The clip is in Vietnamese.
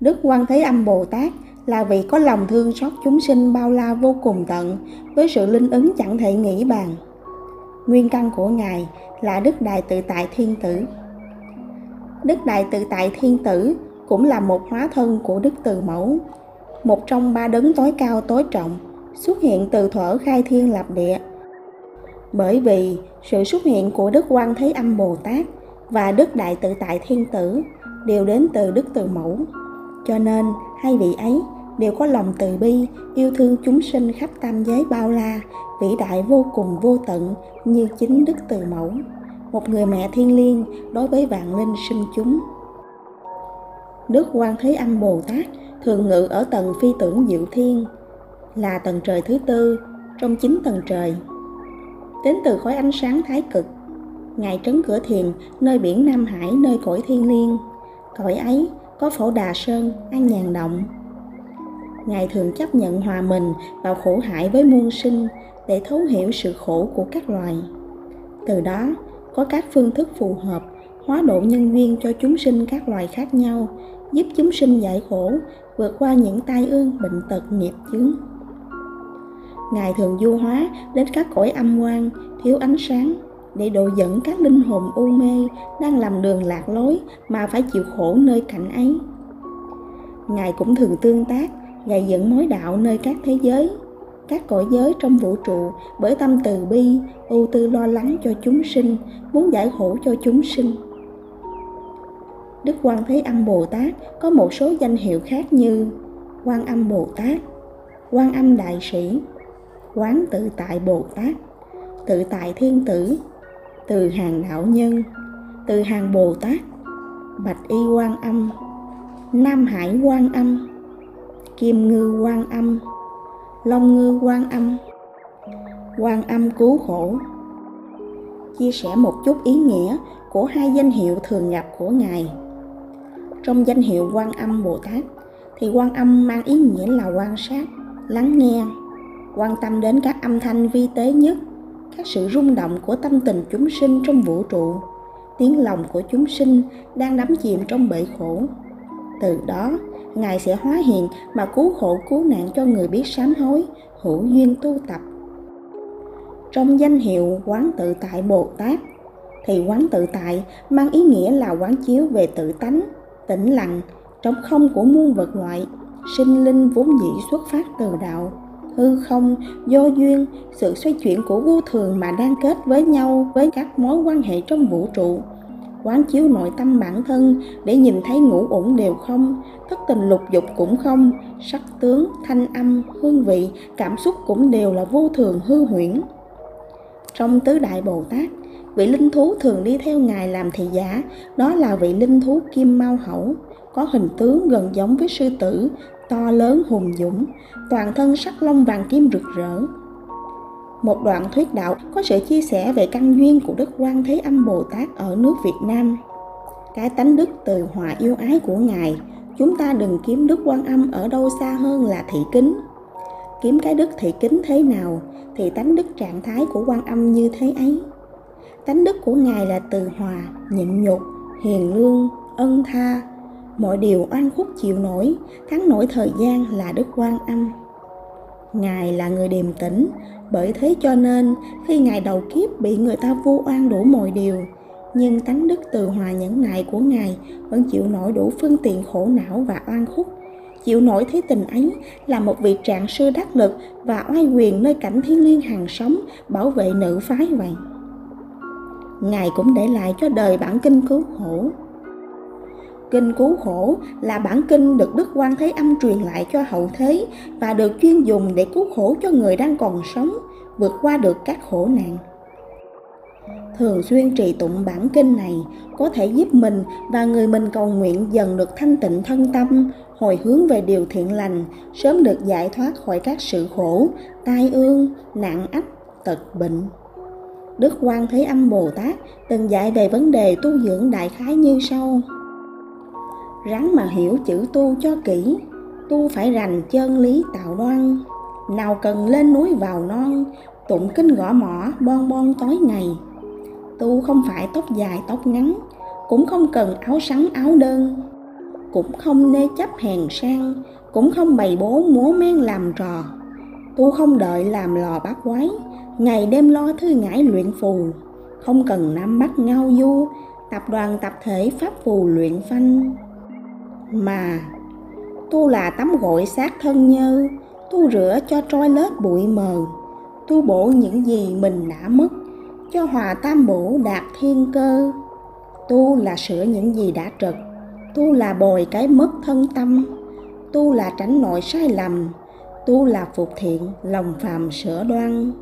Đức Quan Thế Âm Bồ Tát là vị có lòng thương xót chúng sinh bao la vô cùng tận, với sự linh ứng chẳng thể nghĩ bàn. Nguyên căn của Ngài là Đức Đại Tự Tại Thiên Tử. Đức Đại Tự Tại Thiên Tử cũng là một hóa thân của Đức Từ Mẫu, một trong ba đấng tối cao tối trọng, xuất hiện từ thuở khai thiên lập địa. Bởi vì sự xuất hiện của Đức Quan Thế Âm Bồ Tát và Đức Đại Tự Tại Thiên Tử đều đến từ Đức Từ Mẫu. Cho nên hai vị ấy đều có lòng từ bi, yêu thương chúng sinh khắp tam giới bao la, vĩ đại vô cùng vô tận như chính Đức Từ Mẫu, một người mẹ thiên liêng đối với vạn linh sinh chúng. Đức Quan Thế Âm Bồ Tát thường ngự ở tầng phi tưởng diệu thiên, là tầng trời thứ tư trong chín tầng trời. Đến từ khối ánh sáng thái cực, Ngài trấn cửa thiền nơi biển Nam Hải nơi cõi thiên liêng. Cõi ấy có phổ đà sơn, an nhàn động. Ngài thường chấp nhận hòa mình vào khổ hại với muôn sinh để thấu hiểu sự khổ của các loài. Từ đó, có các phương thức phù hợp hóa độ nhân duyên cho chúng sinh các loài khác nhau, giúp chúng sinh giải khổ, vượt qua những tai ương, bệnh tật, nghiệp chướng. Ngài thường du hóa đến các cõi âm quan, thiếu ánh sáng, để độ dẫn các linh hồn u mê đang làm đường lạc lối mà phải chịu khổ nơi cảnh ấy. Ngài cũng thường tương tác, ngài dẫn mối đạo nơi các thế giới, các cõi giới trong vũ trụ bởi tâm từ bi, ưu tư lo lắng cho chúng sinh, muốn giải khổ cho chúng sinh. Đức Quan Thế Âm Bồ Tát có một số danh hiệu khác như Quan Âm Bồ Tát, Quan Âm Đại Sĩ, Quán Tự Tại Bồ Tát, Tự Tại Thiên Tử, từ Hàng Đạo Nhân, Từ Hàng Bồ Tát, Bạch Y Quan Âm, Nam Hải Quan Âm, Kim Ngư Quan Âm, Long Ngư Quan Âm, Quan Âm Cứu Khổ. Chia sẻ một chút ý nghĩa của hai danh hiệu thường gặp của Ngài. Trong danh hiệu Quan Âm Bồ Tát thì Quan Âm mang ý nghĩa là quan sát, lắng nghe, quan tâm đến các âm thanh vi tế nhất, các sự rung động của tâm tình chúng sinh trong vũ trụ, tiếng lòng của chúng sinh đang đắm chìm trong bể khổ. Từ đó, Ngài sẽ hóa hiện mà cứu khổ cứu nạn cho người biết sám hối, hữu duyên tu tập. Trong danh hiệu quán tự tại Bồ Tát, thì quán tự tại mang ý nghĩa là quán chiếu về tự tánh, tĩnh lặng, trong không của muôn vật loại, sinh linh vốn dĩ xuất phát từ đạo, hư không, do duyên, sự xoay chuyển của vô thường mà đang kết với nhau với các mối quan hệ trong vũ trụ. Quán chiếu nội tâm bản thân để nhìn thấy ngũ uẩn đều không, thất tình lục dục cũng không, sắc tướng, thanh âm, hương vị, cảm xúc cũng đều là vô thường hư huyễn. Trong tứ đại Bồ Tát, vị linh thú thường đi theo ngài làm thị giả, đó là vị linh thú kim mau hậu có hình tướng gần giống với sư tử, to lớn hùng dũng, toàn thân sắc lông vàng kim rực rỡ. Một đoạn thuyết đạo có sự chia sẻ về căn duyên của Đức Quan Thế Âm Bồ Tát ở nước Việt Nam. Cái tánh đức từ hòa yêu ái của Ngài, chúng ta đừng kiếm Đức Quan Âm ở đâu xa hơn là thị kính. Kiếm cái đức thị kính thế nào thì tánh đức trạng thái của Quan Âm như thế ấy. Tánh đức của Ngài là từ hòa, nhịn nhục, hiền lương, ân tha, mọi điều oan khúc chịu nổi, thắng nổi thời gian là Đức Quan Âm. Ngài là người điềm tĩnh, bởi thế cho nên khi Ngài đầu kiếp bị người ta vu oan đủ mọi điều, nhưng tánh đức từ hòa nhẫn nại của Ngài vẫn chịu nổi đủ phương tiện khổ não và oan khúc. Chịu nổi thế tình ấy là một vị trạng sư đắc lực và oai quyền nơi cảnh thiên liên hàng sống bảo vệ nữ phái vậy. Ngài cũng để lại cho đời bản kinh cứu khổ Kinh Cứu Khổ là bản kinh được Đức Quan Thế Âm truyền lại cho hậu thế và được chuyên dùng để cứu khổ cho người đang còn sống, vượt qua được các khổ nạn. Thường xuyên trì tụng bản kinh này có thể giúp mình và người mình cầu nguyện dần được thanh tịnh thân tâm, hồi hướng về điều thiện lành, sớm được giải thoát khỏi các sự khổ, tai ương, nạn ách, tật bệnh. Đức Quan Thế Âm Bồ Tát từng dạy về vấn đề tu dưỡng đại khái như sau ráng mà hiểu chữ tu cho kỹ, tu phải rành chân lý tạo đoan. Nào cần lên núi vào non, tụng kinh gõ mỏ bon bon tối ngày. Tu không phải tóc dài tóc ngắn, cũng không cần áo sắn áo đơn. Cũng không nê chấp hèn sang, cũng không bày bố múa men làm trò. Tu không đợi làm lò bát quái, ngày đêm lo thư ngải luyện phù. Không cần nắm bắt ngao du, tập đoàn tập thể pháp phù luyện phanh mà, tu là tắm gội sát thân như, tu rửa cho trôi lớp bụi mờ, tu bổ những gì mình đã mất, cho hòa tam bổ đạt thiên cơ. Tu là sửa những gì đã trật, tu là bồi cái mất thân tâm, tu là tránh nội sai lầm, tu là phục thiện lòng phàm sửa đoan.